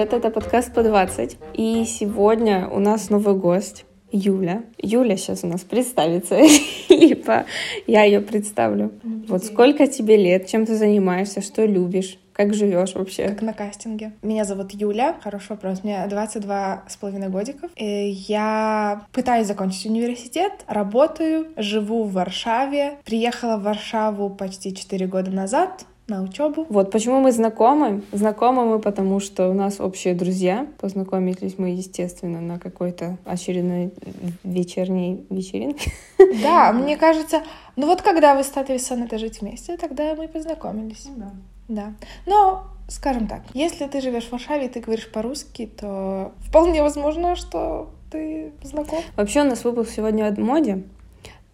привет, это подкаст по 20. И сегодня у нас новый гость. Юля. Юля сейчас у нас представится, либо я ее представлю. Вот сколько тебе лет, чем ты занимаешься, что любишь? Как живешь вообще? Как на кастинге. Меня зовут Юля. Хороший вопрос. Мне 22 с половиной годиков. И я пытаюсь закончить университет, работаю, живу в Варшаве. Приехала в Варшаву почти 4 года назад на учебу. Вот почему мы знакомы. Знакомы мы, потому что у нас общие друзья. Познакомились мы, естественно, на какой-то очередной вечерней вечеринке. Да, мне кажется, ну вот когда вы стали с Анной жить вместе, тогда мы познакомились. Ну да. Да. Но, скажем так, если ты живешь в Варшаве и ты говоришь по-русски, то вполне возможно, что ты знаком. Вообще у нас выпуск сегодня о моде.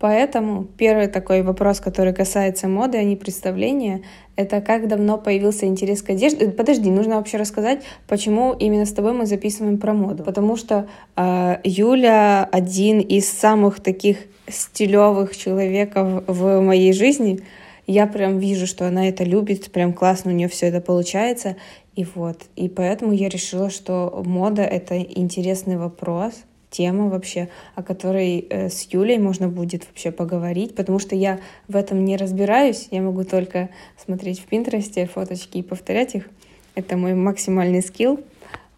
Поэтому первый такой вопрос, который касается моды, а не представления, это как давно появился интерес к одежде. Подожди, нужно вообще рассказать, почему именно с тобой мы записываем про моду. Потому что э, Юля один из самых таких стилевых человеков в моей жизни. Я прям вижу, что она это любит, прям классно у нее все это получается. И вот, и поэтому я решила, что мода — это интересный вопрос, тема вообще, о которой э, с Юлей можно будет вообще поговорить, потому что я в этом не разбираюсь, я могу только смотреть в Пинтересте фоточки и повторять их. Это мой максимальный скилл.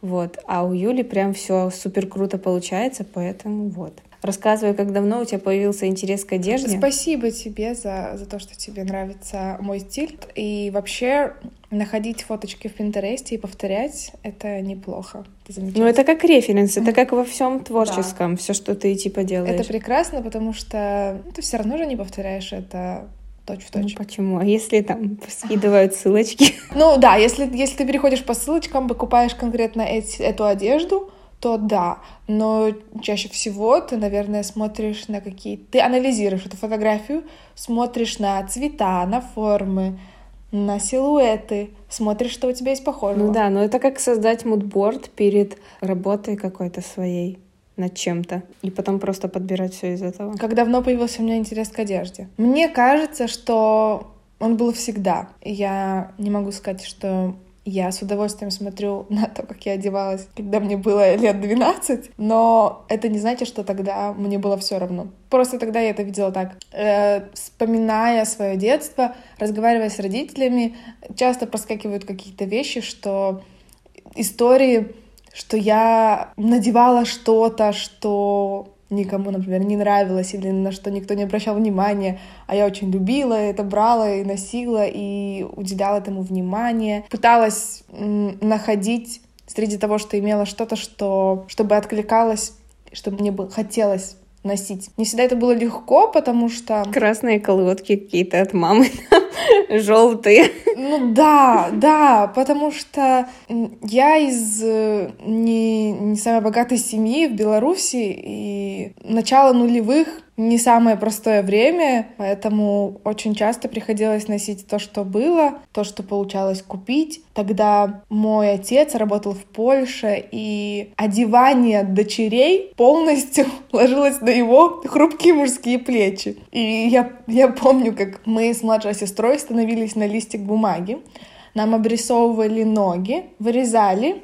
Вот. А у Юли прям все супер круто получается, поэтому вот. Рассказывай, как давно у тебя появился интерес к одежде. Спасибо тебе за, за то, что тебе нравится мой стиль. И вообще находить фоточки в Пинтересте и повторять — это неплохо. Это ну, это как референс, это как во всем творческом, да. все, что ты типа делаешь. Это прекрасно, потому что ты все равно же не повторяешь это точь в точь. Ну почему? А если там скидывают ссылочки? Ну да, если, если ты переходишь по ссылочкам, покупаешь конкретно эти, эту одежду, то да, но чаще всего ты, наверное, смотришь на какие... Ты анализируешь эту фотографию, смотришь на цвета, на формы, на силуэты, смотришь, что у тебя есть похожего. Ну да, но это как создать мудборд перед работой какой-то своей над чем-то, и потом просто подбирать все из этого. Как давно появился у меня интерес к одежде? Мне кажется, что он был всегда. Я не могу сказать, что я с удовольствием смотрю на то, как я одевалась, когда мне было лет 12, но это не значит, что тогда мне было все равно. Просто тогда я это видела так. Э, вспоминая свое детство, разговаривая с родителями, часто проскакивают какие-то вещи, что истории, что я надевала что-то, что никому, например, не нравилось или на что никто не обращал внимания, а я очень любила это, брала и носила и уделяла этому внимание, пыталась находить среди того, что имела что-то, что, чтобы откликалось, чтобы мне бы хотелось носить. Не всегда это было легко, потому что... Красные колодки какие-то от мамы, желтые. Ну да, да, потому что я из э, не, не самой богатой семьи в Беларуси, и начало нулевых не самое простое время, поэтому очень часто приходилось носить то, что было, то, что получалось купить. Тогда мой отец работал в Польше, и одевание дочерей полностью ложилось на его хрупкие мужские плечи. И я, я помню, как мы с младшей сестрой становились на листик бумаги, нам обрисовывали ноги, вырезали,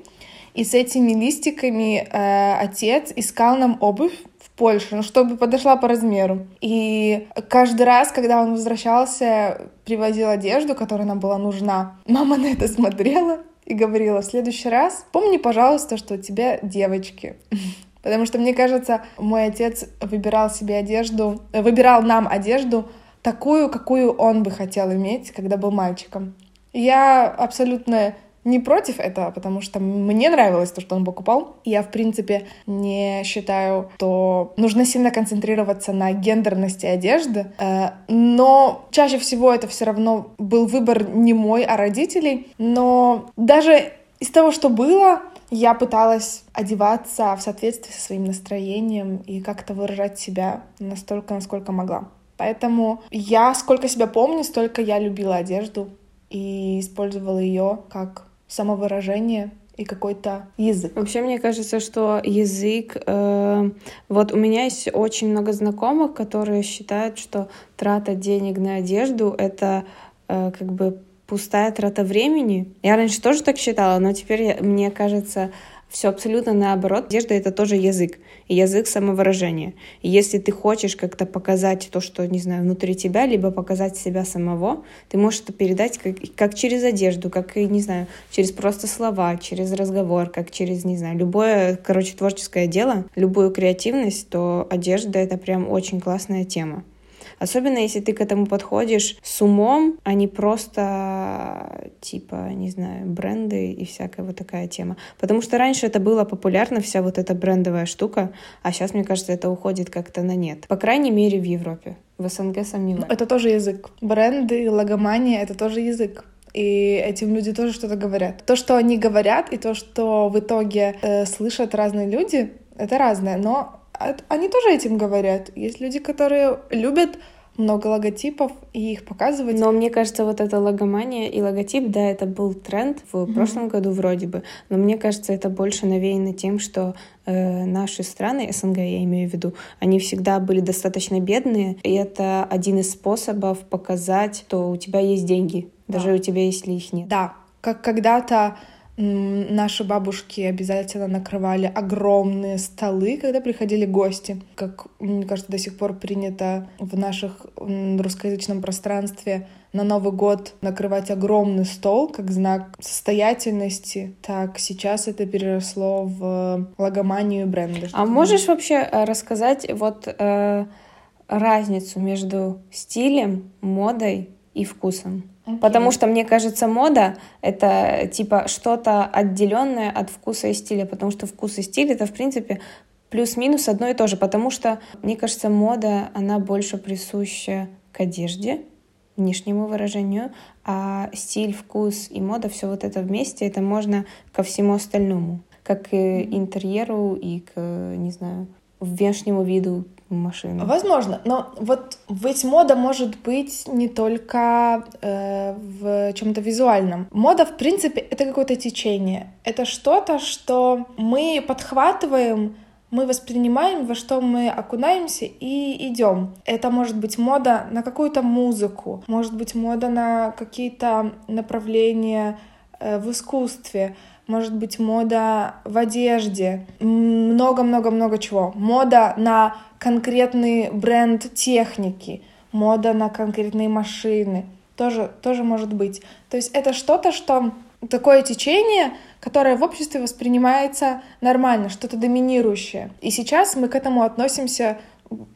и с этими листиками э, отец искал нам обувь Польше, ну, чтобы подошла по размеру. И каждый раз, когда он возвращался, привозил одежду, которая нам была нужна, мама на это смотрела и говорила, в следующий раз помни, пожалуйста, что у тебя девочки. Потому что, мне кажется, мой отец выбирал себе одежду, выбирал нам одежду такую, какую он бы хотел иметь, когда был мальчиком. Я абсолютно не против этого, потому что мне нравилось то, что он покупал. Я, в принципе, не считаю, что нужно сильно концентрироваться на гендерности одежды, э, но чаще всего это все равно был выбор не мой, а родителей. Но даже из того, что было, я пыталась одеваться в соответствии со своим настроением и как-то выражать себя настолько, насколько могла. Поэтому я, сколько себя помню, столько я любила одежду и использовала ее как самовыражение и какой-то язык. Вообще, мне кажется, что язык... Э, вот у меня есть очень много знакомых, которые считают, что трата денег на одежду — это э, как бы пустая трата времени. Я раньше тоже так считала, но теперь мне кажется, все абсолютно наоборот. Одежда — это тоже язык, и язык самовыражения. И если ты хочешь как-то показать то, что, не знаю, внутри тебя, либо показать себя самого, ты можешь это передать как, как через одежду, как, не знаю, через просто слова, через разговор, как через, не знаю, любое, короче, творческое дело, любую креативность, то одежда — это прям очень классная тема. Особенно если ты к этому подходишь с умом, а не просто типа, не знаю, бренды и всякая вот такая тема. Потому что раньше это было популярно, вся вот эта брендовая штука, а сейчас, мне кажется, это уходит как-то на нет. По крайней мере, в Европе. В СНГ сомневаюсь. Это тоже язык. Бренды, логомания — это тоже язык и этим люди тоже что-то говорят. То, что они говорят, и то, что в итоге э, слышат разные люди, это разное, но они тоже этим говорят. Есть люди, которые любят много логотипов и их показывать. Но мне кажется, вот эта логомания и логотип, да, это был тренд в mm-hmm. прошлом году вроде бы, но мне кажется, это больше навеяно тем, что э, наши страны, СНГ я имею в виду, они всегда были достаточно бедные, и это один из способов показать, что у тебя есть деньги, даже да. у тебя, если их нет. Да, как когда-то Наши бабушки обязательно накрывали огромные столы, когда приходили гости. Как, мне кажется, до сих пор принято в наших русскоязычном пространстве на Новый год накрывать огромный стол как знак состоятельности. Так, сейчас это переросло в логоманию бренда. А можешь вообще э, рассказать вот э, разницу между стилем, модой и вкусом? Okay. Потому что мне кажется, мода это типа что-то отделенное от вкуса и стиля, потому что вкус и стиль это в принципе плюс-минус одно и то же, потому что мне кажется, мода она больше присуща к одежде, внешнему выражению, а стиль, вкус и мода все вот это вместе это можно ко всему остальному, как и интерьеру и к не знаю внешнему виду машины. Возможно, но вот ведь мода может быть не только э, в чем-то визуальном. Мода, в принципе, это какое-то течение. Это что-то, что мы подхватываем мы воспринимаем, во что мы окунаемся и идем. Это может быть мода на какую-то музыку, может быть мода на какие-то направления э, в искусстве, может быть мода в одежде, много-много-много чего. Мода на конкретный бренд техники, мода на конкретные машины. Тоже, тоже может быть. То есть это что-то, что такое течение, которое в обществе воспринимается нормально, что-то доминирующее. И сейчас мы к этому относимся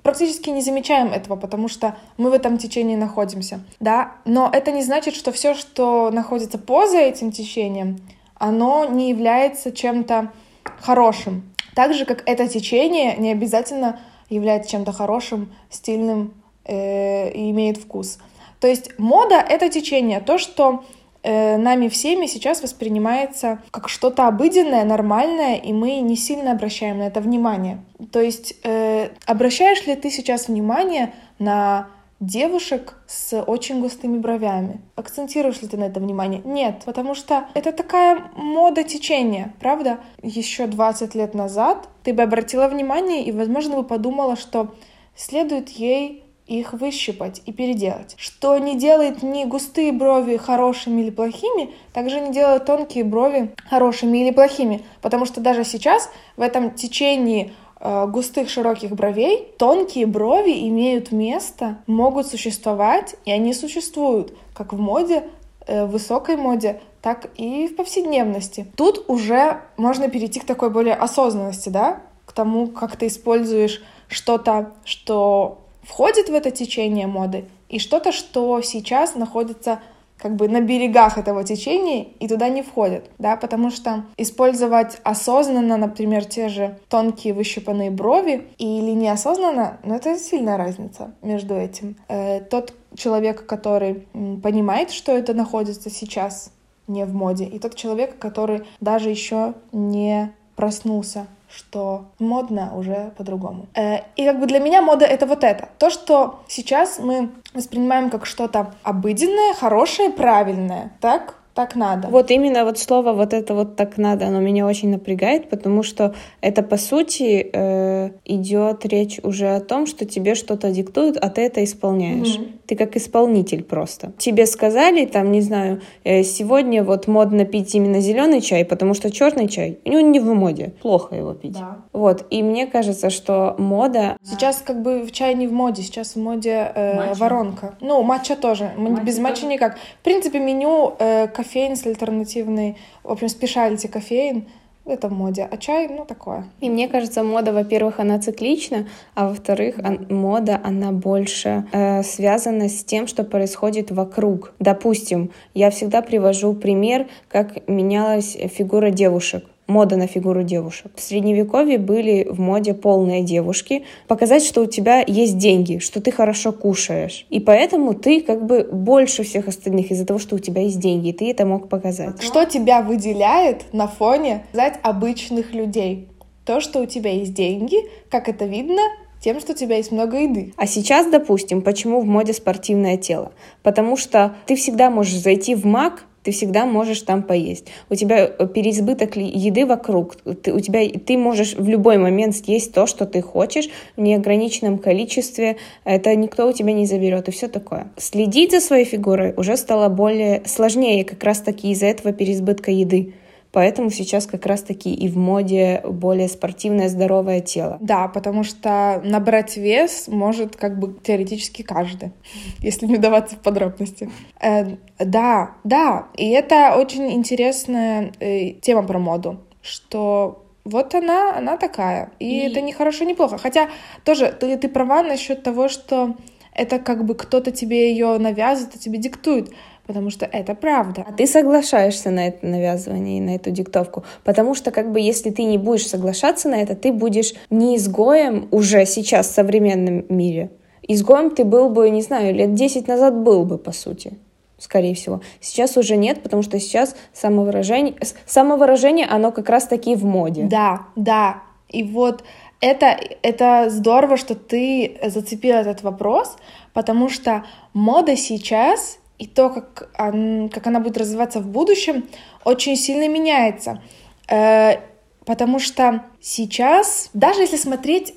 практически не замечаем этого, потому что мы в этом течении находимся, да, но это не значит, что все, что находится поза этим течением, оно не является чем-то хорошим. Так же, как это течение не обязательно является чем-то хорошим, стильным э, и имеет вкус. То есть мода — это течение, то, что э, нами всеми сейчас воспринимается как что-то обыденное, нормальное, и мы не сильно обращаем на это внимание. То есть э, обращаешь ли ты сейчас внимание на девушек с очень густыми бровями. Акцентируешь ли ты на это внимание? Нет, потому что это такая мода течения, правда? Еще 20 лет назад ты бы обратила внимание и, возможно, бы подумала, что следует ей их выщипать и переделать. Что не делает ни густые брови хорошими или плохими, также не делает тонкие брови хорошими или плохими. Потому что даже сейчас в этом течении густых широких бровей, тонкие брови имеют место, могут существовать, и они существуют как в моде, э, в высокой моде, так и в повседневности. Тут уже можно перейти к такой более осознанности, да, к тому, как ты используешь что-то, что входит в это течение моды, и что-то, что сейчас находится как бы на берегах этого течения и туда не входят, да, потому что использовать осознанно, например, те же тонкие выщипанные брови или неосознанно, ну это сильная разница между этим. Э, тот человек, который понимает, что это находится сейчас не в моде, и тот человек, который даже еще не проснулся что модно уже по-другому. Э, и как бы для меня мода — это вот это. То, что сейчас мы воспринимаем как что-то обыденное, хорошее, правильное, так? Так надо. Вот именно вот слово вот это вот так надо, оно меня очень напрягает, потому что это по сути э, идет речь уже о том, что тебе что-то диктуют, а ты это исполняешь. Mm-hmm. Ты как исполнитель просто. Тебе сказали, там, не знаю, э, сегодня вот модно пить именно зеленый чай, потому что черный чай, ну, не в моде, плохо его пить. Да. Вот, и мне кажется, что мода... Сейчас как бы в чай не в моде, сейчас в моде э, воронка. Ну, матча тоже, матча без матча тоже. никак. В принципе, меню э, кофеин с альтернативный, в общем, спешалити кофеин, это в моде, а чай, ну, такое. И мне кажется, мода, во-первых, она циклична, а во-вторых, мода, она больше э, связана с тем, что происходит вокруг. Допустим, я всегда привожу пример, как менялась фигура девушек мода на фигуру девушек. В средневековье были в моде полные девушки. Показать, что у тебя есть деньги, что ты хорошо кушаешь. И поэтому ты как бы больше всех остальных из-за того, что у тебя есть деньги, и ты это мог показать. Что тебя выделяет на фоне, сказать, обычных людей? То, что у тебя есть деньги, как это видно, тем, что у тебя есть много еды. А сейчас, допустим, почему в моде спортивное тело? Потому что ты всегда можешь зайти в МАК, ты всегда можешь там поесть. У тебя э, переизбыток еды вокруг. Ты, у тебя, ты можешь в любой момент съесть то, что ты хочешь, в неограниченном количестве. Это никто у тебя не заберет и все такое. Следить за своей фигурой уже стало более сложнее как раз-таки из-за этого переизбытка еды. Поэтому сейчас как раз-таки и в моде более спортивное, здоровое тело. Да, потому что набрать вес может как бы теоретически каждый, если не вдаваться в подробности. Э, да, да, и это очень интересная э, тема про моду, что вот она, она такая. И, и... это не хорошо, не плохо. Хотя тоже ты, ты права насчет того, что это как бы кто-то тебе ее навязывает, а тебе диктует потому что это правда. А ты соглашаешься на это навязывание и на эту диктовку, потому что как бы если ты не будешь соглашаться на это, ты будешь не изгоем уже сейчас в современном мире. Изгоем ты был бы, не знаю, лет 10 назад был бы, по сути скорее всего. Сейчас уже нет, потому что сейчас самовыражение, самовыражение, оно как раз-таки в моде. Да, да. И вот это, это здорово, что ты зацепил этот вопрос, потому что мода сейчас и то, как, он, как она будет развиваться в будущем, очень сильно меняется. Э, потому что сейчас, даже если смотреть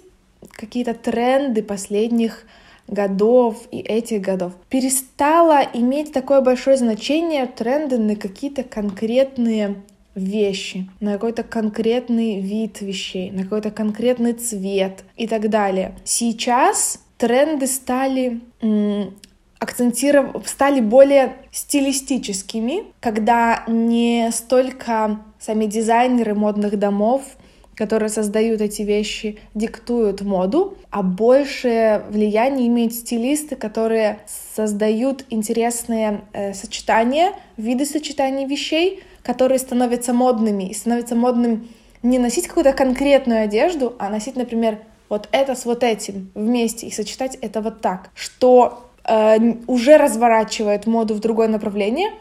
какие-то тренды последних годов и этих годов, перестало иметь такое большое значение тренды на какие-то конкретные вещи, на какой-то конкретный вид вещей, на какой-то конкретный цвет и так далее. Сейчас тренды стали акцентиров... стали более стилистическими, когда не столько сами дизайнеры модных домов, которые создают эти вещи, диктуют моду, а больше влияние имеют стилисты, которые создают интересные э, сочетания, виды сочетаний вещей, которые становятся модными. И становятся модным не носить какую-то конкретную одежду, а носить, например, вот это с вот этим вместе и сочетать это вот так, что э, уже разворачивает моду в другое направление,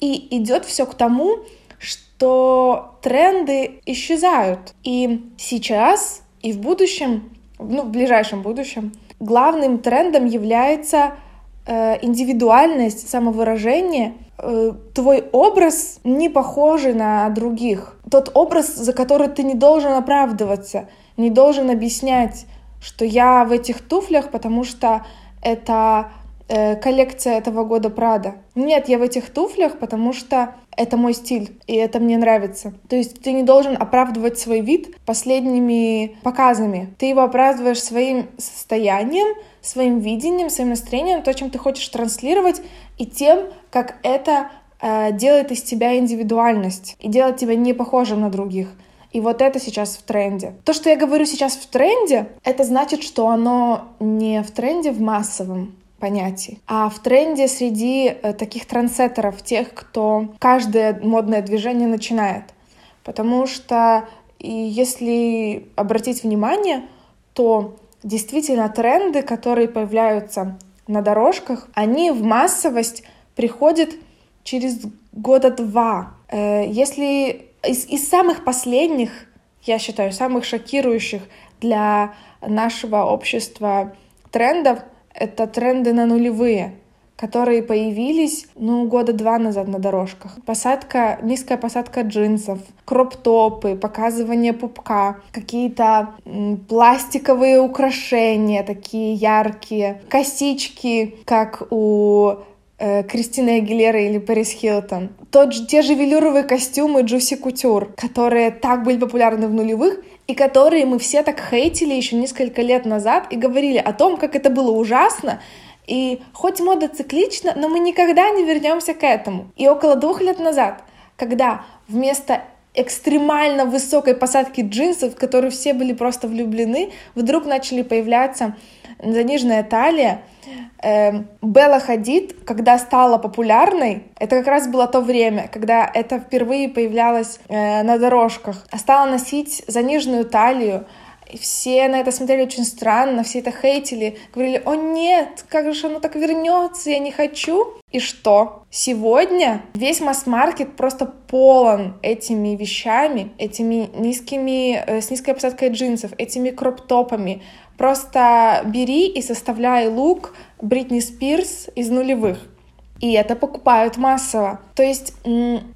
и идет все к тому, что тренды исчезают. И сейчас, и в будущем, ну, в ближайшем будущем, главным трендом является э, индивидуальность, самовыражение. Э, твой образ не похожий на других. Тот образ, за который ты не должен оправдываться, не должен объяснять, что я в этих туфлях, потому что это э, коллекция этого года Прада. Нет, я в этих туфлях, потому что это мой стиль, и это мне нравится. То есть ты не должен оправдывать свой вид последними показами. Ты его оправдываешь своим состоянием, своим видением, своим настроением, то, чем ты хочешь транслировать, и тем, как это э, делает из тебя индивидуальность и делает тебя не похожим на других. И вот это сейчас в тренде. То, что я говорю сейчас в тренде, это значит, что оно не в тренде в массовом, понятий. А в тренде среди э, таких трансеттеров, тех, кто каждое модное движение начинает. Потому что и если обратить внимание, то действительно тренды, которые появляются на дорожках, они в массовость приходят через года два. Э, если из, из самых последних, я считаю, самых шокирующих для нашего общества трендов — это тренды на нулевые, которые появились, ну, года два назад на дорожках. Посадка, низкая посадка джинсов, кроп-топы, показывание пупка, какие-то пластиковые украшения такие яркие, косички, как у э, Кристины Агилеры или Парис Хилтон. Тот же, те же велюровые костюмы Джуси Кутюр, которые так были популярны в нулевых, и которые мы все так хейтили еще несколько лет назад и говорили о том, как это было ужасно, и хоть мода циклична, но мы никогда не вернемся к этому. И около двух лет назад, когда вместо экстремально высокой посадки джинсов, в которые все были просто влюблены, вдруг начали появляться заниженная талия. Э, Белла Хадид, когда стала популярной, это как раз было то время, когда это впервые появлялось э, на дорожках, стала носить заниженную талию, все на это смотрели очень странно, все это хейтили, говорили, о нет, как же оно так вернется, я не хочу. И что? Сегодня весь масс-маркет просто полон этими вещами, этими низкими, э, с низкой посадкой джинсов, этими кроп-топами. Просто бери и составляй лук Бритни Спирс из нулевых. И это покупают массово. То есть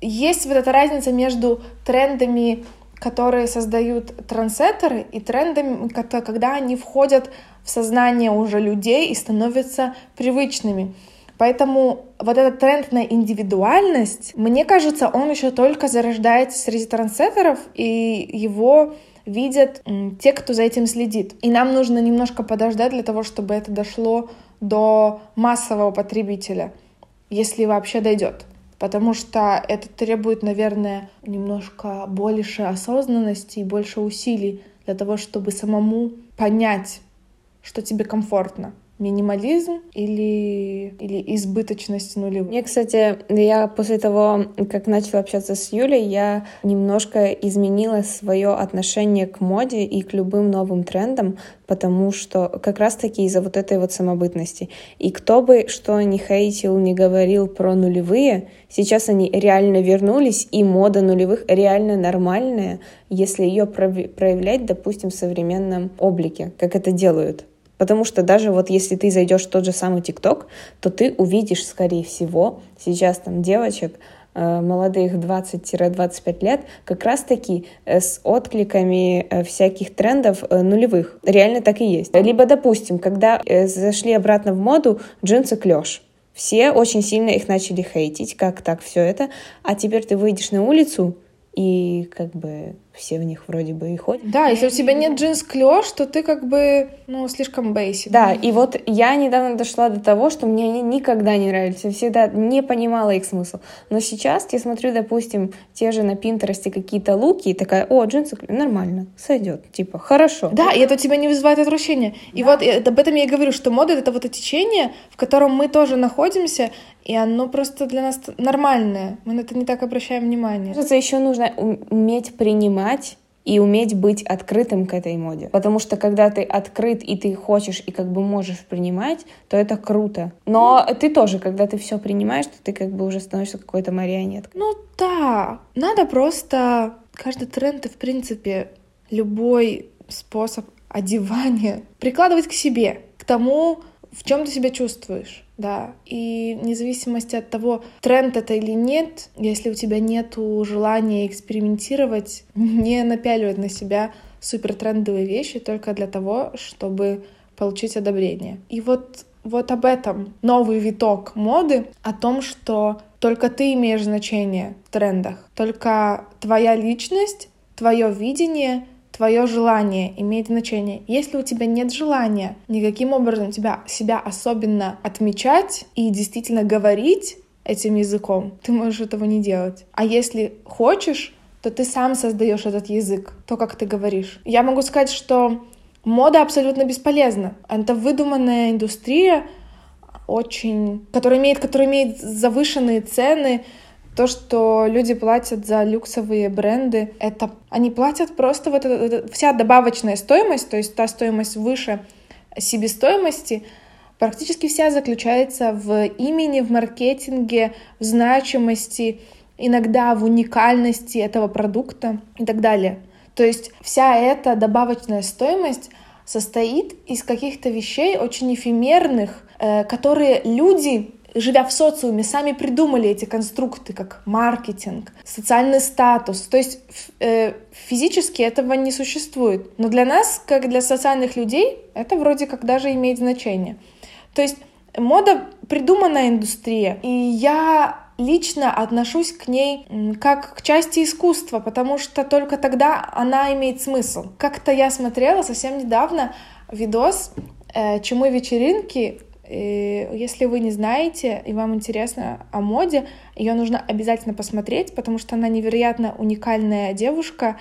есть вот эта разница между трендами которые создают трансеттеры и трендами, когда они входят в сознание уже людей и становятся привычными. Поэтому вот этот тренд на индивидуальность, мне кажется, он еще только зарождается среди трансеттеров, и его видят те, кто за этим следит. И нам нужно немножко подождать для того, чтобы это дошло до массового потребителя, если вообще дойдет потому что это требует, наверное, немножко больше осознанности и больше усилий для того, чтобы самому понять, что тебе комфортно минимализм или, или избыточность нулевых. Мне, кстати, я после того, как начала общаться с Юлей, я немножко изменила свое отношение к моде и к любым новым трендам, потому что как раз-таки из-за вот этой вот самобытности. И кто бы что ни хейтил, не говорил про нулевые, сейчас они реально вернулись, и мода нулевых реально нормальная, если ее проявлять, допустим, в современном облике, как это делают. Потому что даже вот если ты зайдешь в тот же самый ТикТок, то ты увидишь, скорее всего, сейчас там девочек, э, молодых 20-25 лет, как раз-таки э, с откликами э, всяких трендов нулевых. Реально так и есть. Либо, допустим, когда зашли обратно в моду джинсы клеш. Все очень сильно их начали хейтить, как так все это. А теперь ты выйдешь на улицу, и как бы все в них вроде бы и ходят. Да, если у тебя нет джинс клеш, то ты как бы, ну, слишком бейсик. Да, и вот я недавно дошла до того, что мне они никогда не нравились, я всегда не понимала их смысл. Но сейчас я смотрю, допустим, те же на Пинтересте какие-то луки, и такая, о, джинсы, нормально, сойдет, типа, хорошо. Да, и это у тебя не вызывает отвращения. И да. вот об этом я и говорю, что мода — это вот это течение, в котором мы тоже находимся, и оно просто для нас нормальное. Мы на это не так обращаем внимание. Кажется, еще нужно уметь принимать и уметь быть открытым к этой моде. Потому что когда ты открыт и ты хочешь и как бы можешь принимать, то это круто. Но ты тоже, когда ты все принимаешь, то ты как бы уже становишься какой-то марионеткой. Ну да, надо просто каждый тренд и в принципе любой способ одевания прикладывать к себе, к тому, в чем ты себя чувствуешь. Да, и вне зависимости от того, тренд это или нет, если у тебя нет желания экспериментировать, не напяливать на себя супер трендовые вещи только для того, чтобы получить одобрение. И вот, вот об этом новый виток моды, о том, что только ты имеешь значение в трендах, только твоя личность, твое видение — твое желание имеет значение. Если у тебя нет желания никаким образом тебя, себя особенно отмечать и действительно говорить этим языком, ты можешь этого не делать. А если хочешь, то ты сам создаешь этот язык, то, как ты говоришь. Я могу сказать, что мода абсолютно бесполезна. Это выдуманная индустрия, очень, которая имеет, которая имеет завышенные цены, то, что люди платят за люксовые бренды, это они платят просто вот это, вся добавочная стоимость, то есть та стоимость выше себестоимости, практически вся заключается в имени, в маркетинге, в значимости, иногда в уникальности этого продукта и так далее. То есть вся эта добавочная стоимость состоит из каких-то вещей очень эфемерных, э, которые люди живя в социуме, сами придумали эти конструкты, как маркетинг, социальный статус. То есть э, физически этого не существует. Но для нас, как для социальных людей, это вроде как даже имеет значение. То есть мода придуманная индустрия, и я лично отношусь к ней как к части искусства, потому что только тогда она имеет смысл. Как-то я смотрела совсем недавно видос э, «Чумы вечеринки», и если вы не знаете и вам интересно о моде, ее нужно обязательно посмотреть, потому что она невероятно уникальная девушка,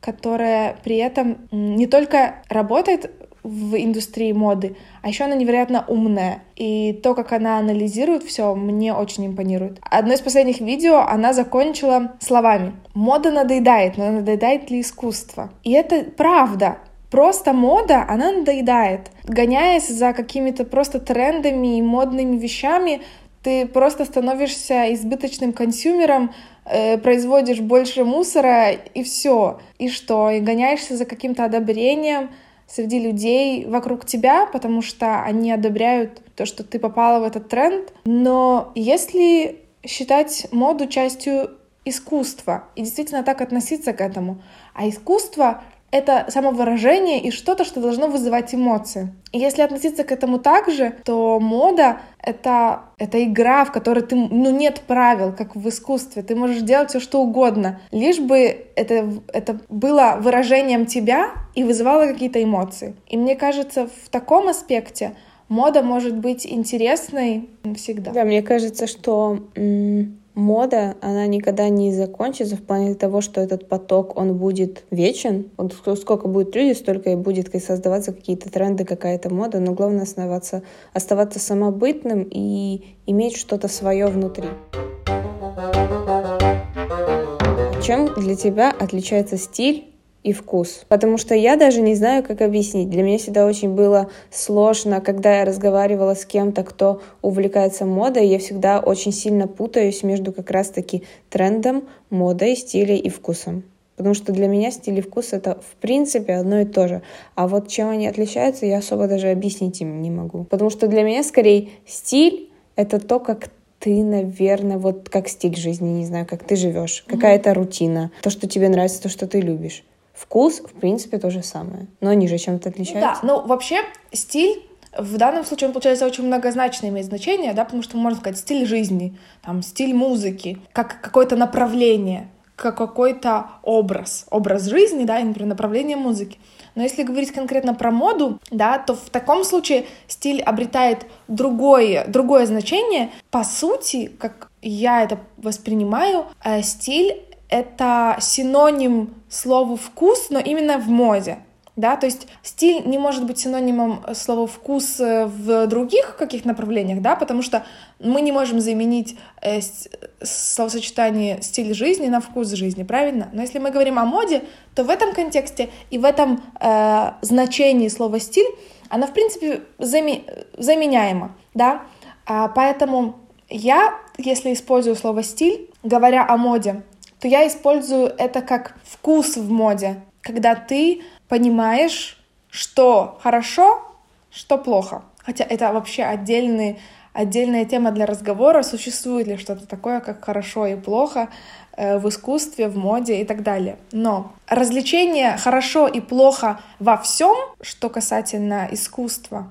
которая при этом не только работает в индустрии моды, а еще она невероятно умная. И то, как она анализирует все, мне очень импонирует. Одно из последних видео она закончила словами «Мода надоедает, но надоедает ли искусство?» И это правда. Просто мода, она надоедает. Гоняясь за какими-то просто трендами и модными вещами, ты просто становишься избыточным консюмером, э, производишь больше мусора и все. И что? И гоняешься за каким-то одобрением среди людей вокруг тебя, потому что они одобряют то, что ты попала в этот тренд. Но если считать моду частью искусства и действительно так относиться к этому, а искусство это самовыражение и что-то, что должно вызывать эмоции. И если относиться к этому так же, то мода — это, это игра, в которой ты, ну, нет правил, как в искусстве. Ты можешь делать все, что угодно, лишь бы это, это было выражением тебя и вызывало какие-то эмоции. И мне кажется, в таком аспекте мода может быть интересной всегда. Да, мне кажется, что мода, она никогда не закончится в плане того, что этот поток, он будет вечен. Вот сколько будет людей, столько и будет создаваться какие-то тренды, какая-то мода, но главное оставаться, оставаться самобытным и иметь что-то свое внутри. Чем для тебя отличается стиль и вкус. Потому что я даже не знаю, как объяснить. Для меня всегда очень было сложно, когда я разговаривала с кем-то, кто увлекается модой, я всегда очень сильно путаюсь между как раз-таки трендом, модой, стилем и вкусом. Потому что для меня стиль и вкус это в принципе одно и то же. А вот чем они отличаются, я особо даже объяснить им не могу. Потому что для меня скорее стиль это то, как ты, наверное, вот как стиль жизни, не знаю, как ты живешь, mm-hmm. какая-то рутина, то, что тебе нравится, то, что ты любишь. Вкус, в принципе, то же самое, но они же чем-то отличаются. Да, ну вообще стиль в данном случае он, получается, очень многозначно имеет значение, да, потому что можно сказать стиль жизни, там, стиль музыки, как какое-то направление, как какой-то образ, образ жизни, да, и, например, направление музыки. Но если говорить конкретно про моду, да, то в таком случае стиль обретает другое, другое значение. По сути, как я это воспринимаю, э, стиль это синоним слову «вкус», но именно в моде. Да, то есть стиль не может быть синонимом слова «вкус» в других каких направлениях, да, потому что мы не можем заменить э, словосочетание «стиль жизни» на «вкус жизни», правильно? Но если мы говорим о моде, то в этом контексте и в этом э, значении слова «стиль» она, в принципе, заме заменяема, да, а, поэтому я, если использую слово «стиль», говоря о моде, то я использую это как вкус в моде, когда ты понимаешь, что хорошо, что плохо. Хотя это вообще отдельный, отдельная тема для разговора, существует ли что-то такое, как хорошо и плохо э, в искусстве, в моде и так далее. Но развлечение хорошо и плохо во всем, что касательно искусства,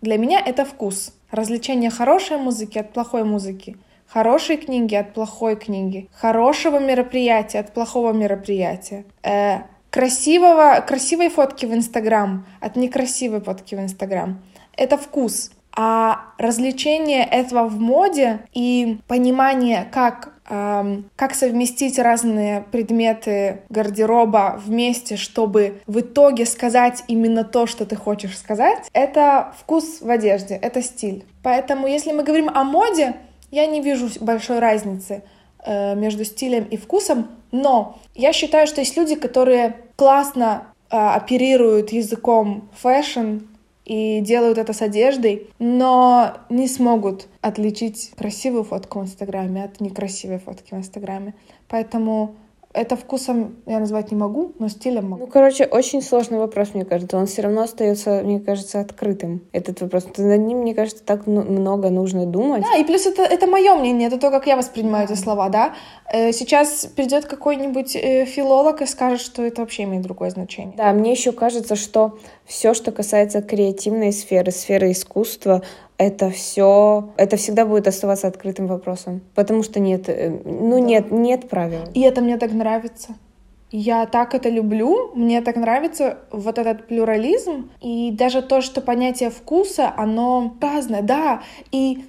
для меня это вкус. Развлечение хорошей музыки от плохой музыки — хорошей книги от плохой книги, хорошего мероприятия от плохого мероприятия, э, красивого, красивой фотки в Инстаграм от некрасивой фотки в Инстаграм. Это вкус. А развлечение этого в моде и понимание, как, эм, как совместить разные предметы гардероба вместе, чтобы в итоге сказать именно то, что ты хочешь сказать, это вкус в одежде, это стиль. Поэтому, если мы говорим о моде, я не вижу большой разницы э, между стилем и вкусом, но я считаю, что есть люди, которые классно э, оперируют языком fashion и делают это с одеждой, но не смогут отличить красивую фотку в Инстаграме от некрасивой фотки в Инстаграме. Поэтому это вкусом я назвать не могу, но стилем могу. Ну, короче, очень сложный вопрос, мне кажется. Он все равно остается, мне кажется, открытым. Этот вопрос. Над ним, мне кажется, так много нужно думать. Да, и плюс это, это мое мнение, это то, как я воспринимаю эти слова, да. Э, сейчас придет какой-нибудь э, филолог и скажет, что это вообще имеет другое значение. Да, мне еще кажется, что все, что касается креативной сферы, сферы искусства, это все, это всегда будет оставаться открытым вопросом, потому что нет, э, ну да. нет, нет правил. И это мне так нравится. Я так это люблю, мне так нравится вот этот плюрализм, и даже то, что понятие вкуса, оно разное, да, и,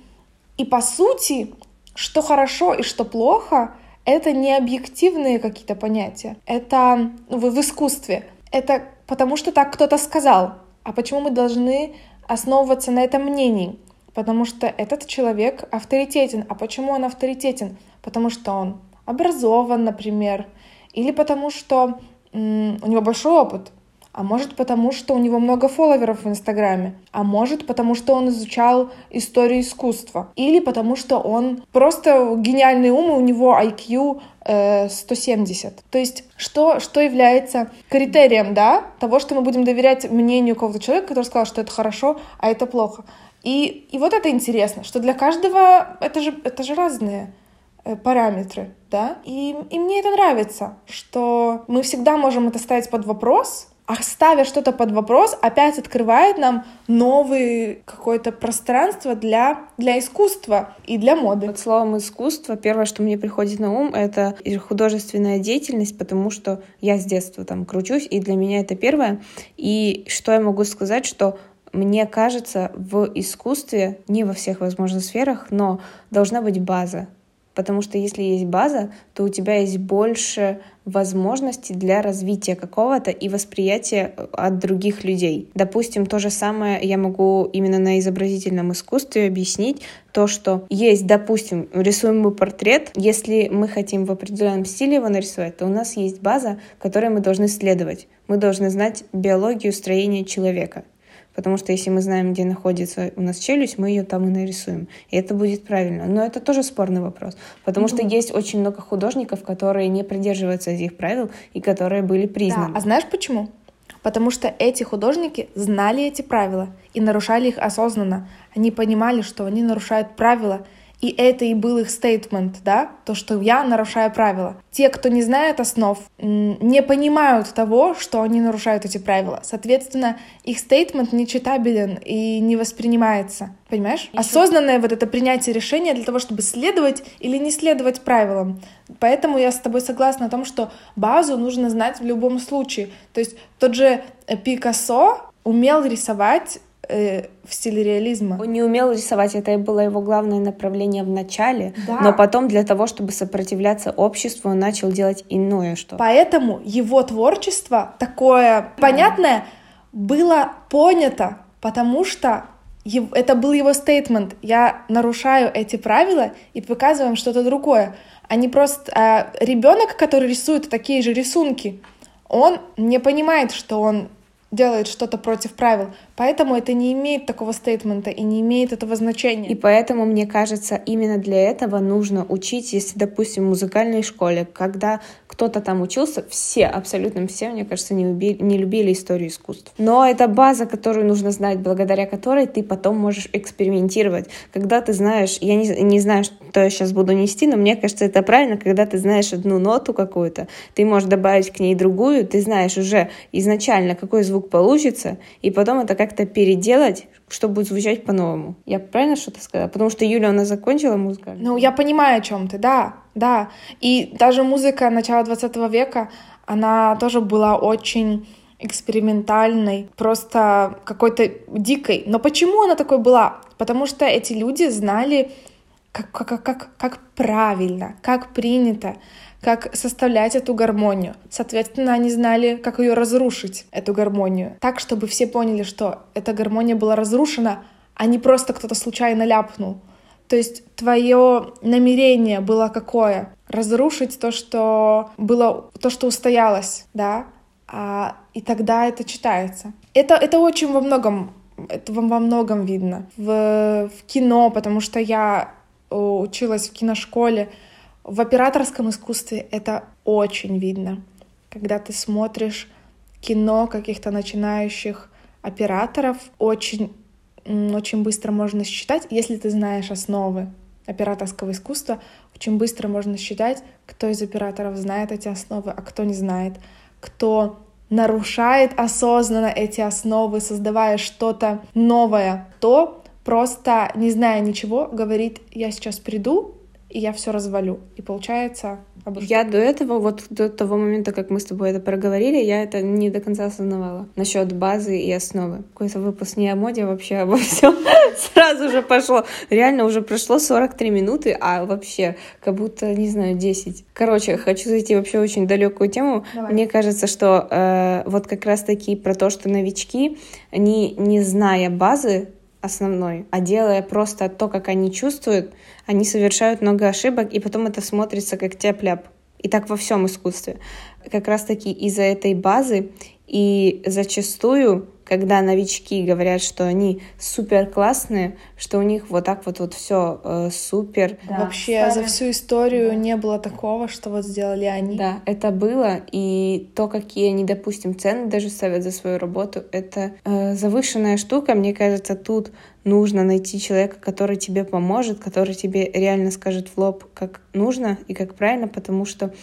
и по сути, что хорошо и что плохо, это не объективные какие-то понятия, это в, в искусстве, это потому что так кто-то сказал, а почему мы должны основываться на этом мнении, потому что этот человек авторитетен. А почему он авторитетен? Потому что он образован, например, или потому что у него большой опыт, а может потому, что у него много фолловеров в Инстаграме, а может потому, что он изучал историю искусства, или потому, что он просто гениальный ум, и у него IQ э, 170. То есть что, что является критерием да, того, что мы будем доверять мнению какого-то человека, который сказал, что это хорошо, а это плохо. И, и вот это интересно, что для каждого это же, это же разные э, параметры, да, и, и мне это нравится, что мы всегда можем это ставить под вопрос, ставя что-то под вопрос, опять открывает нам новое какое-то пространство для, для искусства и для моды. Под словом искусство, первое, что мне приходит на ум, это художественная деятельность, потому что я с детства там кручусь, и для меня это первое. И что я могу сказать, что мне кажется, в искусстве, не во всех возможных сферах, но должна быть база. Потому что если есть база, то у тебя есть больше возможностей для развития какого-то и восприятия э, от других людей. Допустим, то же самое я могу именно на изобразительном искусстве объяснить, то, что есть, допустим, рисуем мы портрет, если мы хотим в определенном стиле его нарисовать, то у нас есть база, которой мы должны следовать. Мы должны знать биологию строения человека. Потому что если мы знаем, где находится у нас челюсть, мы ее там и нарисуем. И это будет правильно. Но это тоже спорный вопрос. Потому mm-hmm. что есть очень много художников, которые не придерживаются этих правил и которые были признаны. Да. А знаешь почему? Потому что эти художники знали эти правила и нарушали их осознанно. Они понимали, что они нарушают правила, и это и был их стейтмент, да, то, что я нарушаю правила. Те, кто не знает основ, не понимают того, что они нарушают эти правила. Соответственно, их стейтмент не читабелен и не воспринимается. Понимаешь? Еще... Осознанное вот это принятие решения для того, чтобы следовать или не следовать правилам. Поэтому я с тобой согласна о том, что базу нужно знать в любом случае. То есть тот же Пикассо умел рисовать э, в стиле реализма. Он не умел рисовать, это и было его главное направление в начале, да. но потом для того, чтобы сопротивляться обществу, он начал делать иное что. Поэтому его творчество такое да. понятное было понято, потому что это был его стейтмент. Я нарушаю эти правила и показываем что-то другое. Не просто а ребенок, который рисует такие же рисунки, он не понимает, что он делает что-то против правил. Поэтому это не имеет такого стейтмента и не имеет этого значения. И поэтому, мне кажется, именно для этого нужно учить, если, допустим, в музыкальной школе, когда кто-то там учился, все, абсолютно все, мне кажется, не, любили, не любили историю искусств. Но это база, которую нужно знать, благодаря которой ты потом можешь экспериментировать. Когда ты знаешь, я не, не знаю, что я сейчас буду нести, но мне кажется, это правильно, когда ты знаешь одну ноту какую-то, ты можешь добавить к ней другую, ты знаешь уже изначально, какой звук получится, и потом это как-то переделать, чтобы будет звучать по-новому. Я правильно что-то сказала? Потому что Юля, она закончила музыку. Ну, я понимаю, о чем ты, да, да. И даже музыка начала 20 века, она тоже была очень экспериментальной, просто какой-то дикой. Но почему она такой была? Потому что эти люди знали, как, как, как, как правильно, как принято как составлять эту гармонию. Соответственно, они знали, как ее разрушить, эту гармонию. Так, чтобы все поняли, что эта гармония была разрушена, а не просто кто-то случайно ляпнул. То есть твое намерение было какое? Разрушить то, что было, то, что устоялось, да? А, и тогда это читается. Это, это очень во многом, это во многом видно. В, в кино, потому что я училась в киношколе, В операторском искусстве это очень видно. Когда ты смотришь кино каких-то начинающих операторов, очень, очень быстро можно считать, если ты знаешь основы операторского искусства, очень быстро можно считать, кто из операторов знает эти основы, а кто не знает, кто нарушает осознанно эти основы, создавая что-то новое, кто просто, не зная ничего, говорит, я сейчас приду, и я все развалю. И получается я до этого, вот до того момента, как мы с тобой это проговорили, я это не до конца осознавала. Насчет базы и основы. Какой-то выпуск не о моде, вообще обо всем сразу же пошло. Реально уже прошло 43 минуты, а вообще как будто, не знаю, 10. Короче, хочу зайти вообще очень далекую тему. Давай. Мне кажется, что э, вот как раз таки про то, что новички, они, не зная базы, основной, а делая просто то, как они чувствуют, они совершают много ошибок, и потом это смотрится как тяп-ляп. И так во всем искусстве. Как раз-таки из-за этой базы и зачастую когда новички говорят, что они супер классные, что у них вот так вот вот все э, супер. Да. Вообще Ставим. за всю историю да. не было такого, что вот сделали они. Да, это было, и то, какие они, допустим, цены даже ставят за свою работу, это э, завышенная штука. Мне кажется, тут нужно найти человека, который тебе поможет, который тебе реально скажет в лоб, как нужно и как правильно, потому что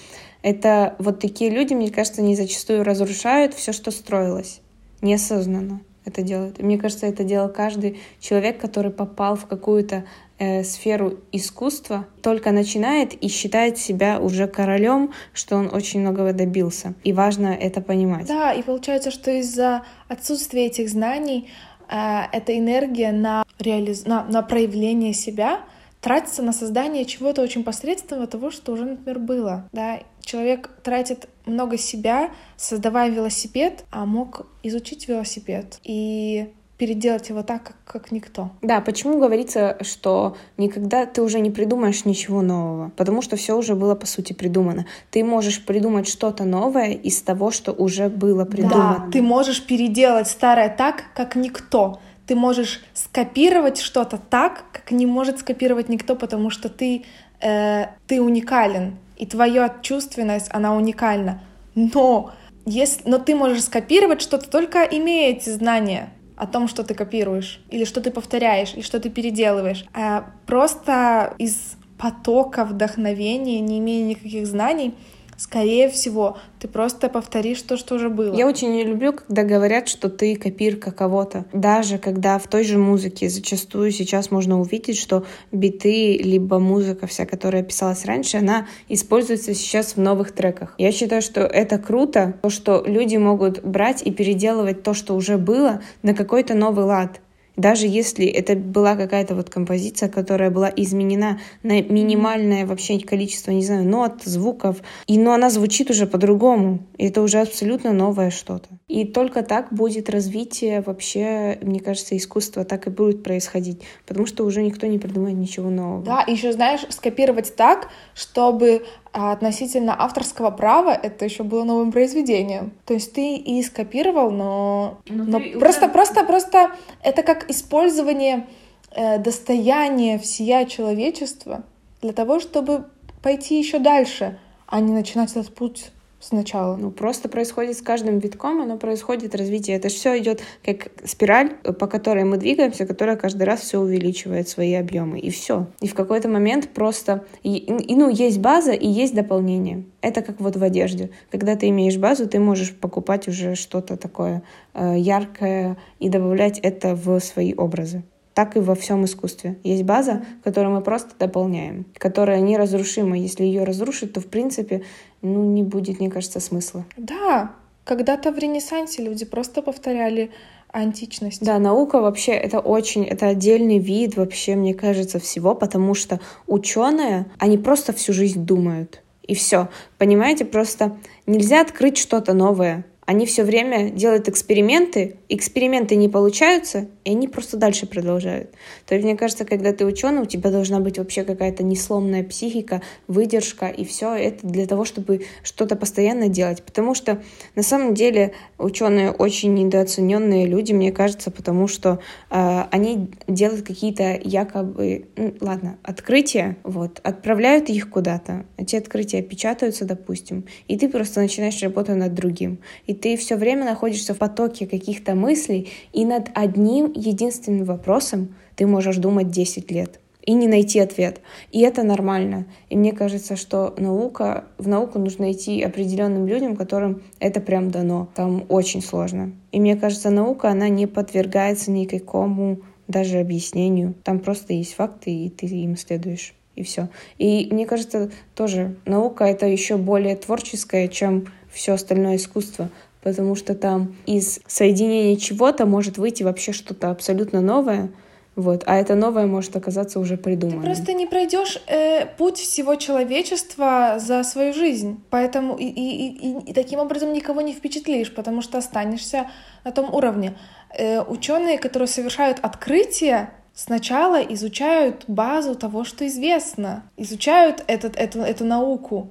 это вот такие люди, мне кажется, они зачастую разрушают все, что строилось неосознанно это делают. И мне кажется, это делал каждый человек, который попал в какую-то э, сферу искусства, только начинает и считает себя уже королем, что он очень многого добился. И важно это понимать. Да, и получается, что из-за отсутствия этих знаний э, эта энергия на, реализ... на, на проявление себя тратится на создание чего-то очень посредственного того, что уже, например, было. Да? Человек тратит много себя, создавая велосипед, а мог изучить велосипед и переделать его так, как, как никто. Да, почему говорится, что никогда ты уже не придумаешь ничего нового? Потому что все уже было, по сути, придумано. Ты можешь придумать что-то новое из того, что уже было придумано. Да, ты можешь переделать старое так, как никто ты можешь скопировать что-то так, как не может скопировать никто, потому что ты, э, ты уникален, и твоя чувственность, она уникальна. Но, если, но ты можешь скопировать что-то только имея эти знания о том, что ты копируешь, или что ты повторяешь, или что ты переделываешь. А просто из потока вдохновения, не имея никаких знаний, скорее всего, ты просто повторишь то, что уже было. Я очень не люблю, когда говорят, что ты копирка кого-то. Даже когда в той же музыке зачастую сейчас можно увидеть, что биты, либо музыка вся, которая писалась раньше, она используется сейчас в новых треках. Я считаю, что это круто, то, что люди могут брать и переделывать то, что уже было, на какой-то новый лад даже если это была какая-то вот композиция, которая была изменена на минимальное вообще количество, не знаю, нот, звуков, и, но она звучит уже по-другому. Это уже абсолютно новое что-то. И только так будет развитие вообще, мне кажется, искусства так и будет происходить, потому что уже никто не придумает ничего нового. Да, и еще, знаешь, скопировать так, чтобы а относительно авторского права это еще было новым произведением. То есть ты и скопировал, но, но, но просто, уже... просто, просто это как использование э, достояния всея человечества для того, чтобы пойти еще дальше, а не начинать этот путь сначала. Ну, просто происходит с каждым витком, оно происходит развитие. Это все идет как спираль, по которой мы двигаемся, которая каждый раз все увеличивает свои объемы. И все. И в какой-то момент просто... И, и, ну, есть база и есть дополнение. Это как вот в одежде. Когда ты имеешь базу, ты можешь покупать уже что-то такое э, яркое и добавлять это в свои образы так и во всем искусстве. Есть база, которую мы просто дополняем, которая неразрушима. Если ее разрушить, то в принципе ну, не будет, мне кажется, смысла. Да, когда-то в Ренессансе люди просто повторяли античность. Да, наука вообще это очень, это отдельный вид вообще, мне кажется, всего, потому что ученые, они просто всю жизнь думают. И все. Понимаете, просто нельзя открыть что-то новое они все время делают эксперименты, эксперименты не получаются, и они просто дальше продолжают. То есть, мне кажется, когда ты ученый, у тебя должна быть вообще какая-то несломная психика, выдержка, и все это для того, чтобы что-то постоянно делать. Потому что на самом деле ученые очень недооцененные люди, мне кажется, потому что э, они делают какие-то якобы, ну, ладно, открытия, вот, отправляют их куда-то, эти открытия печатаются, допустим, и ты просто начинаешь работать над другим. И ты все время находишься в потоке каких-то мыслей, и над одним единственным вопросом ты можешь думать 10 лет и не найти ответ. И это нормально. И мне кажется, что наука, в науку нужно идти определенным людям, которым это прям дано. Там очень сложно. И мне кажется, наука, она не подвергается никакому даже объяснению. Там просто есть факты, и ты им следуешь. И все. И мне кажется, тоже наука это еще более творческая, чем все остальное искусство потому что там из соединения чего-то может выйти вообще что-то абсолютно новое, вот, а это новое может оказаться уже придуманным. Ты просто не пройдешь э, путь всего человечества за свою жизнь, поэтому и, и, и, и таким образом никого не впечатлишь, потому что останешься на том уровне. Э, ученые, которые совершают открытия, сначала изучают базу того, что известно, изучают этот, эту, эту науку,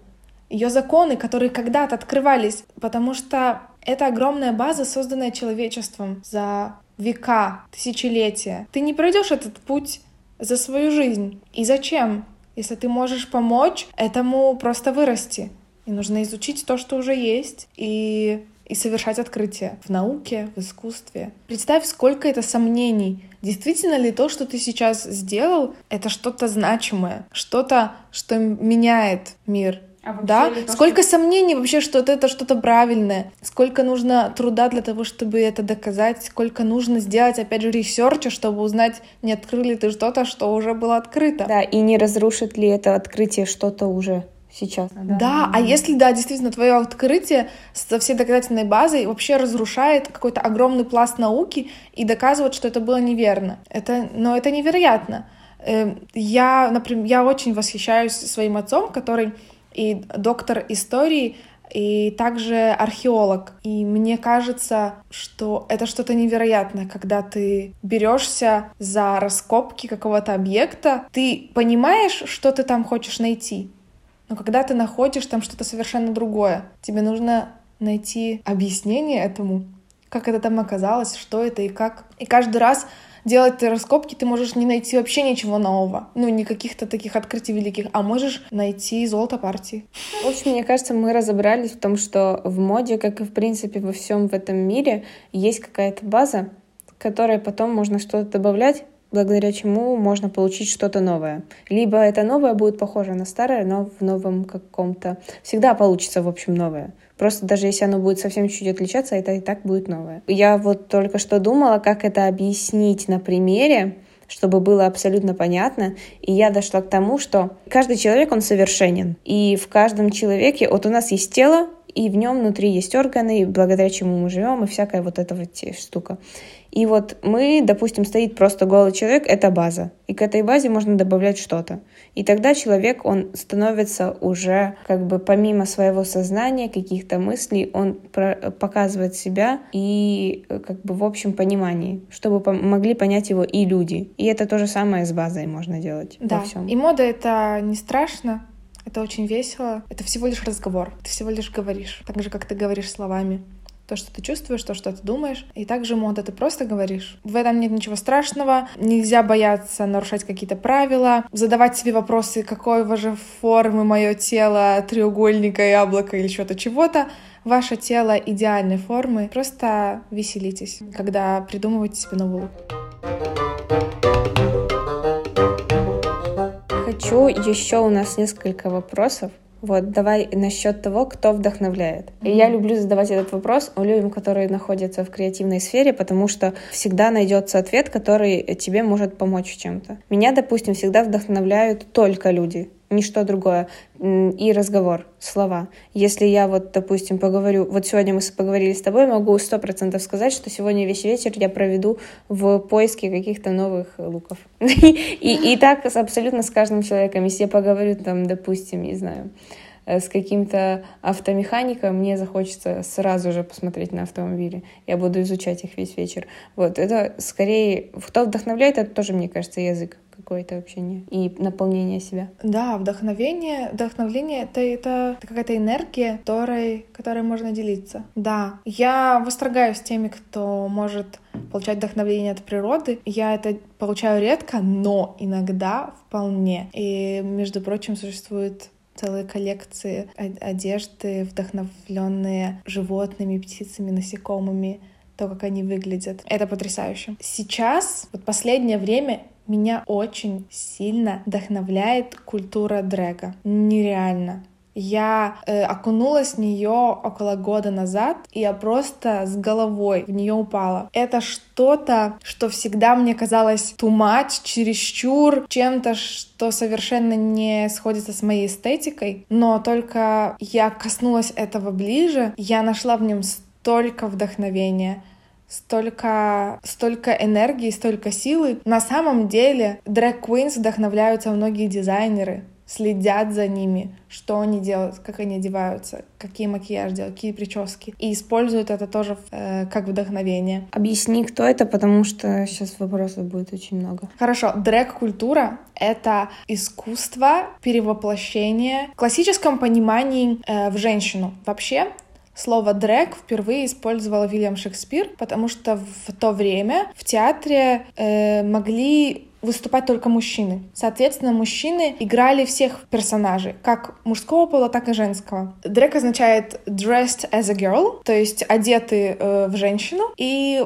ее законы, которые когда-то открывались, потому что это огромная база, созданная человечеством за века, тысячелетия. Ты не пройдешь этот путь за свою жизнь. И зачем? Если ты можешь помочь этому просто вырасти. И нужно изучить то, что уже есть, и, и совершать открытия в науке, в искусстве. Представь, сколько это сомнений. Действительно ли то, что ты сейчас сделал, это что-то значимое, что-то, что меняет мир, а да? То, сколько что... сомнений вообще, что это что-то правильное, сколько нужно труда для того, чтобы это доказать, сколько нужно сделать, опять же, research а, чтобы узнать, не открыли ты что-то, что уже было открыто. Да, и не разрушит ли это открытие что-то уже сейчас. Да, да, а если, да, действительно, твое открытие со всей доказательной базой вообще разрушает какой-то огромный пласт науки и доказывает, что это было неверно. Это, но это невероятно. Эм, я, например, я очень восхищаюсь своим отцом, который и доктор истории, и также археолог. И мне кажется, что это что-то невероятное, когда ты берешься за раскопки какого-то объекта, ты понимаешь, что ты там хочешь найти, но когда ты находишь там что-то совершенно другое, тебе нужно найти объяснение этому, как это там оказалось, что это и как. И каждый раз делать раскопки, ты можешь не найти вообще ничего нового. Ну, не каких-то таких открытий великих, а можешь найти золото партии. В общем, мне кажется, мы разобрались в том, что в моде, как и в принципе во всем в этом мире, есть какая-то база, которой потом можно что-то добавлять, благодаря чему можно получить что-то новое. Либо это новое будет похоже на старое, но в новом каком-то... Всегда получится, в общем, новое. Просто даже если оно будет совсем чуть-чуть отличаться, это и так будет новое. Я вот только что думала, как это объяснить на примере, чтобы было абсолютно понятно. И я дошла к тому, что каждый человек, он совершенен. И в каждом человеке, вот у нас есть тело, и в нем внутри есть органы, благодаря чему мы живем, и всякая вот эта вот штука. И вот мы, допустим, стоит просто голый человек, это база. И к этой базе можно добавлять что-то. И тогда человек, он становится уже как бы помимо своего сознания, каких-то мыслей, он показывает себя и как бы в общем понимании, чтобы могли понять его и люди. И это то же самое с базой можно делать да. во всем. И мода это не страшно, это очень весело. Это всего лишь разговор. Ты всего лишь говоришь. Так же, как ты говоришь словами то, что ты чувствуешь, то, что ты думаешь. И также мода ты просто говоришь. В этом нет ничего страшного. Нельзя бояться нарушать какие-то правила, задавать себе вопросы, какой же формы мое тело, треугольника, яблока или что-то чего-то. Ваше тело идеальной формы. Просто веселитесь, когда придумываете себе новый лук. Хочу еще у нас несколько вопросов вот, давай насчет того, кто вдохновляет. И я люблю задавать этот вопрос людям, которые находятся в креативной сфере, потому что всегда найдется ответ, который тебе может помочь в чем-то. Меня, допустим, всегда вдохновляют только люди, ничто другое. И разговор, слова. Если я вот, допустим, поговорю, вот сегодня мы поговорили с тобой, могу сто процентов сказать, что сегодня весь вечер я проведу в поиске каких-то новых луков. и, и так абсолютно с каждым человеком. Если я поговорю там, допустим, не знаю, э, с каким-то автомехаником, мне захочется сразу же посмотреть на автомобили. Я буду изучать их весь вечер. Вот, это скорее... Кто вдохновляет, это тоже, мне кажется, язык какое-то общение и наполнение себя. Да, вдохновение, вдохновление это, это, это какая-то энергия, которой, которой можно делиться. Да, я восторгаюсь теми, кто может получать вдохновение от природы. Я это получаю редко, но иногда вполне. И, между прочим, существует целые коллекции одежды, вдохновленные животными, птицами, насекомыми, то, как они выглядят. Это потрясающе. Сейчас, вот последнее время, меня очень сильно вдохновляет культура дрэга. Нереально. Я э, окунулась в нее около года назад, и я просто с головой в нее упала. Это что-то, что всегда мне казалось much, чересчур, чем-то, что совершенно не сходится с моей эстетикой. Но только я коснулась этого ближе, я нашла в нем столько вдохновения столько, столько энергии, столько силы. На самом деле, Drag Queens вдохновляются многие дизайнеры, следят за ними, что они делают, как они одеваются, какие макияж делают, какие прически. И используют это тоже э, как вдохновение. Объясни, кто это, потому что сейчас вопросов будет очень много. Хорошо, дрэк-культура — это искусство перевоплощения в классическом понимании э, в женщину. Вообще, Слово «дрэк» впервые использовал Вильям Шекспир, потому что в то время в театре э, могли выступать только мужчины. Соответственно, мужчины играли всех персонажей, как мужского пола, так и женского. Дрэк означает dressed as a girl, то есть одеты э, в женщину, и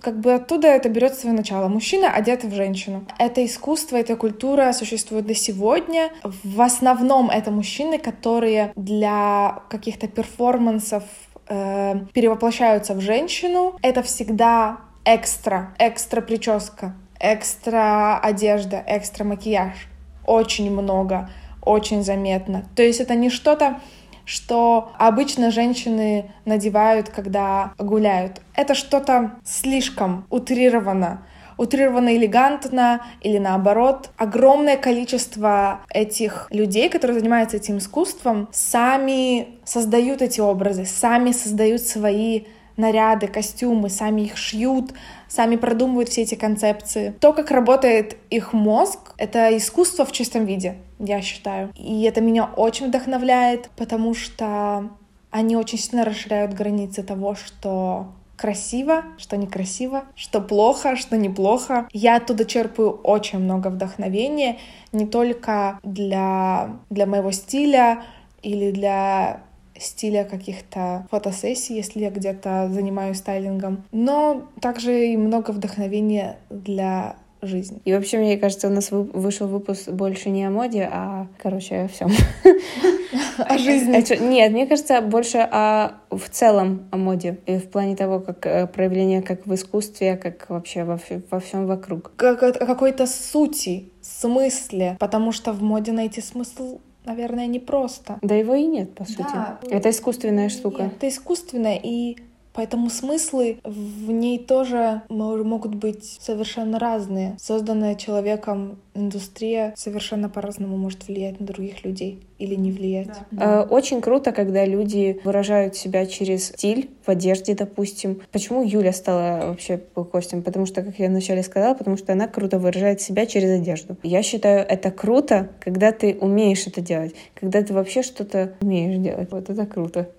как бы оттуда это берет свое начало. Мужчина одет в женщину. Это искусство, эта культура существует до сегодня. В основном это мужчины, которые для каких-то перформансов э, перевоплощаются в женщину. Это всегда экстра, экстра прическа, экстра одежда, экстра макияж. Очень много, очень заметно. То есть это не что-то что обычно женщины надевают, когда гуляют. Это что-то слишком утрировано утрированно элегантно или наоборот. Огромное количество этих людей, которые занимаются этим искусством, сами создают эти образы, сами создают свои наряды, костюмы, сами их шьют, сами продумывают все эти концепции. То, как работает их мозг, это искусство в чистом виде, я считаю. И это меня очень вдохновляет, потому что они очень сильно расширяют границы того, что красиво, что некрасиво, что плохо, что неплохо. Я оттуда черпаю очень много вдохновения, не только для, для моего стиля или для стиля каких-то фотосессий, если я где-то занимаюсь стайлингом, но также и много вдохновения для жизни. И вообще, мне кажется, у нас вышел выпуск больше не о моде, а, короче, о всем. О жизни. Нет, мне кажется, больше о в целом о моде. И в плане того, как э, проявление как в искусстве, как вообще во, во всем вокруг. Как, о какой-то сути, смысле. Потому что в моде найти смысл наверное, непросто. Да его и нет, по сути. Да. Это искусственная штука. Нет, это искусственное, и Поэтому смыслы в ней тоже могут быть совершенно разные. Созданная человеком индустрия совершенно по-разному может влиять на других людей или не влиять. Да. Э, очень круто, когда люди выражают себя через стиль в одежде, допустим. Почему Юля стала вообще гостем? Потому что, как я вначале сказала, потому что она круто выражает себя через одежду. Я считаю, это круто, когда ты умеешь это делать, когда ты вообще что-то умеешь делать. Вот это круто.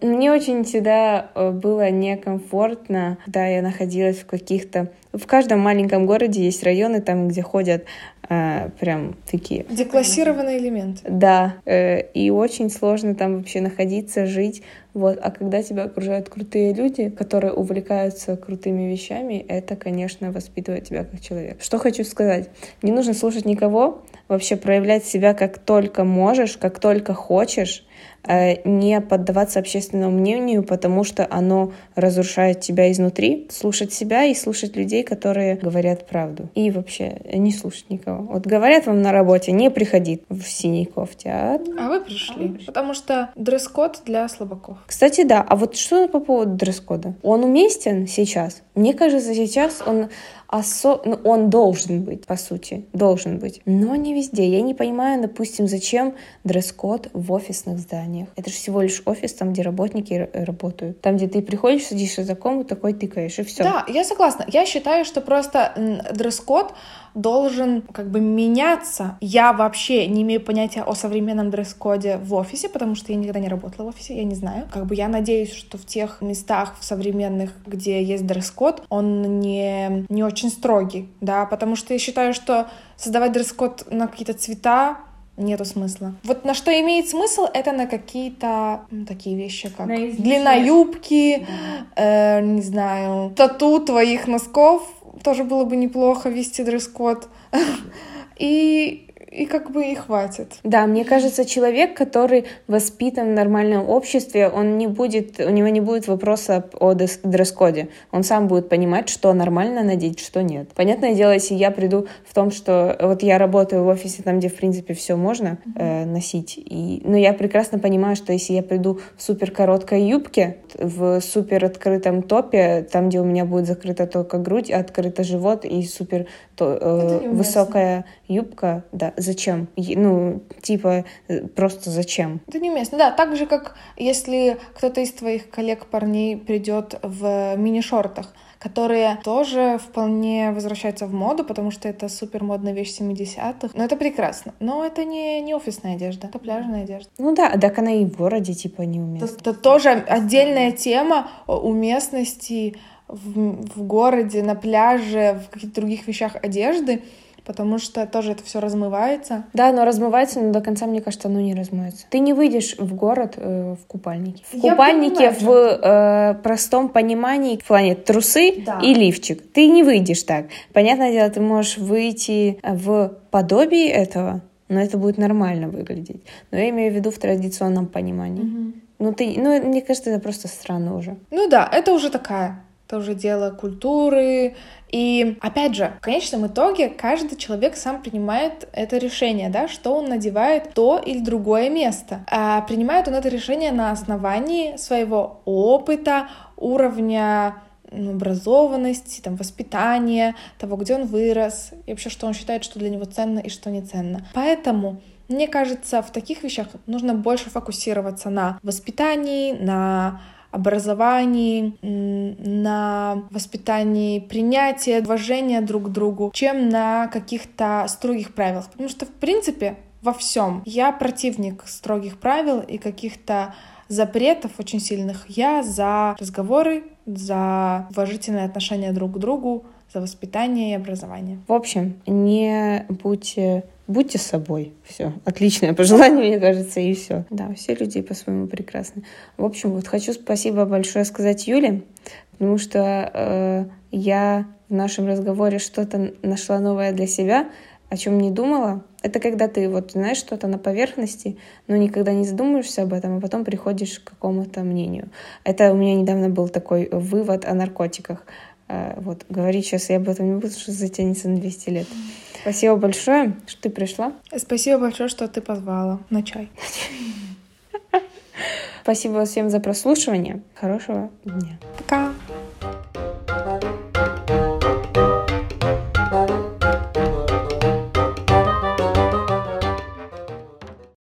Мне очень всегда э, было некомфортно, когда я находилась в каких-то в каждом маленьком городе есть районы, там, где ходят э, прям такие... Деклассированные элементы. Да, э, и очень сложно там вообще находиться, жить. Вот. А когда тебя окружают крутые люди, которые увлекаются крутыми вещами, это, конечно, воспитывает тебя как человек. Что хочу сказать. Не нужно слушать никого, вообще проявлять себя как только можешь, как только хочешь, не поддаваться общественному мнению, потому что оно разрушает тебя изнутри, слушать себя и слушать людей, которые говорят правду. И вообще не слушать никого. Вот говорят вам на работе, не приходи в синей кофте. А, а вы пришли, а вы пришли. потому что дресс-код для слабаков. Кстати, да. А вот что по поводу дресс-кода? Он уместен сейчас? Мне кажется, сейчас он осо... ну, он должен быть, по сути, должен быть, но не везде. Я не понимаю, допустим, зачем дресс-код в офисных зданиях. Это же всего лишь офис, там, где работники работают. Там, где ты приходишь, садишься за кому, такой тыкаешь, и все. Да, я согласна. Я считаю, что просто дресс-код должен как бы меняться. Я вообще не имею понятия о современном дресс-коде в офисе, потому что я никогда не работала в офисе, я не знаю. Как бы я надеюсь, что в тех местах в современных, где есть дресс-код, он не, не очень строгий, да, потому что я считаю, что создавать дресс-код на какие-то цвета нету смысла. Вот на что имеет смысл, это на какие-то ну, такие вещи, как длина юбки, да. э, не знаю, тату твоих носков, тоже было бы неплохо вести дресс-код. И и как бы и хватит. Да, мне кажется, человек, который воспитан в нормальном обществе, он не будет, у него не будет вопроса о дресс-коде. Он сам будет понимать, что нормально надеть, что нет. Понятное дело, если я приду в том, что вот я работаю в офисе, там, где, в принципе, все можно э, носить, и, но я прекрасно понимаю, что если я приду в супер короткой юбке, в супер открытом топе, там, где у меня будет закрыта только грудь, открыто живот и супер то, э, высокая юбка, да, зачем? Ну, типа, э, просто зачем? Это неуместно, да. Так же, как если кто-то из твоих коллег-парней придет в мини-шортах, которые тоже вполне возвращаются в моду, потому что это супер модная вещь 70-х. Но это прекрасно. Но это не, не офисная одежда, это пляжная одежда. Ну да, так она и в городе типа неуместна. Это, это тоже отдельная тема уместности в, в городе, на пляже, в каких-то других вещах одежды потому что тоже это все размывается. Да, но размывается, но до конца, мне кажется, оно не размывается. Ты не выйдешь в город э, в купальнике. В Я купальнике понимаю, в э, простом понимании в плане трусы да. и лифчик. Ты не выйдешь так. Понятное дело, ты можешь выйти в подобие этого, но это будет нормально выглядеть. Но я имею в виду в традиционном понимании. Угу. Ну, ты, ну, мне кажется, это просто странно уже. Ну да, это уже такая это уже дело культуры. И опять же, в конечном итоге каждый человек сам принимает это решение, да, что он надевает то или другое место. А принимает он это решение на основании своего опыта, уровня образованности, там, воспитания, того, где он вырос, и вообще, что он считает, что для него ценно и что не ценно. Поэтому мне кажется, в таких вещах нужно больше фокусироваться на воспитании, на образовании, на воспитании принятия, уважения друг к другу, чем на каких-то строгих правилах. Потому что, в принципе, во всем я противник строгих правил и каких-то запретов очень сильных. Я за разговоры, за уважительное отношение друг к другу, за воспитание и образование. В общем, не будьте будьте собой. Все. Отличное пожелание, мне кажется, и все. Да, все люди по-своему прекрасны. В общем, вот хочу спасибо большое сказать Юле, потому что э, я в нашем разговоре что-то нашла новое для себя, о чем не думала. Это когда ты вот знаешь что-то на поверхности, но никогда не задумываешься об этом, а потом приходишь к какому-то мнению. Это у меня недавно был такой вывод о наркотиках. Э, вот, говорить сейчас я об этом не буду, что затянется на 200 лет. Спасибо большое, что ты пришла. Спасибо большое, что ты позвала на чай. Спасибо всем за прослушивание. Хорошего дня. Пока.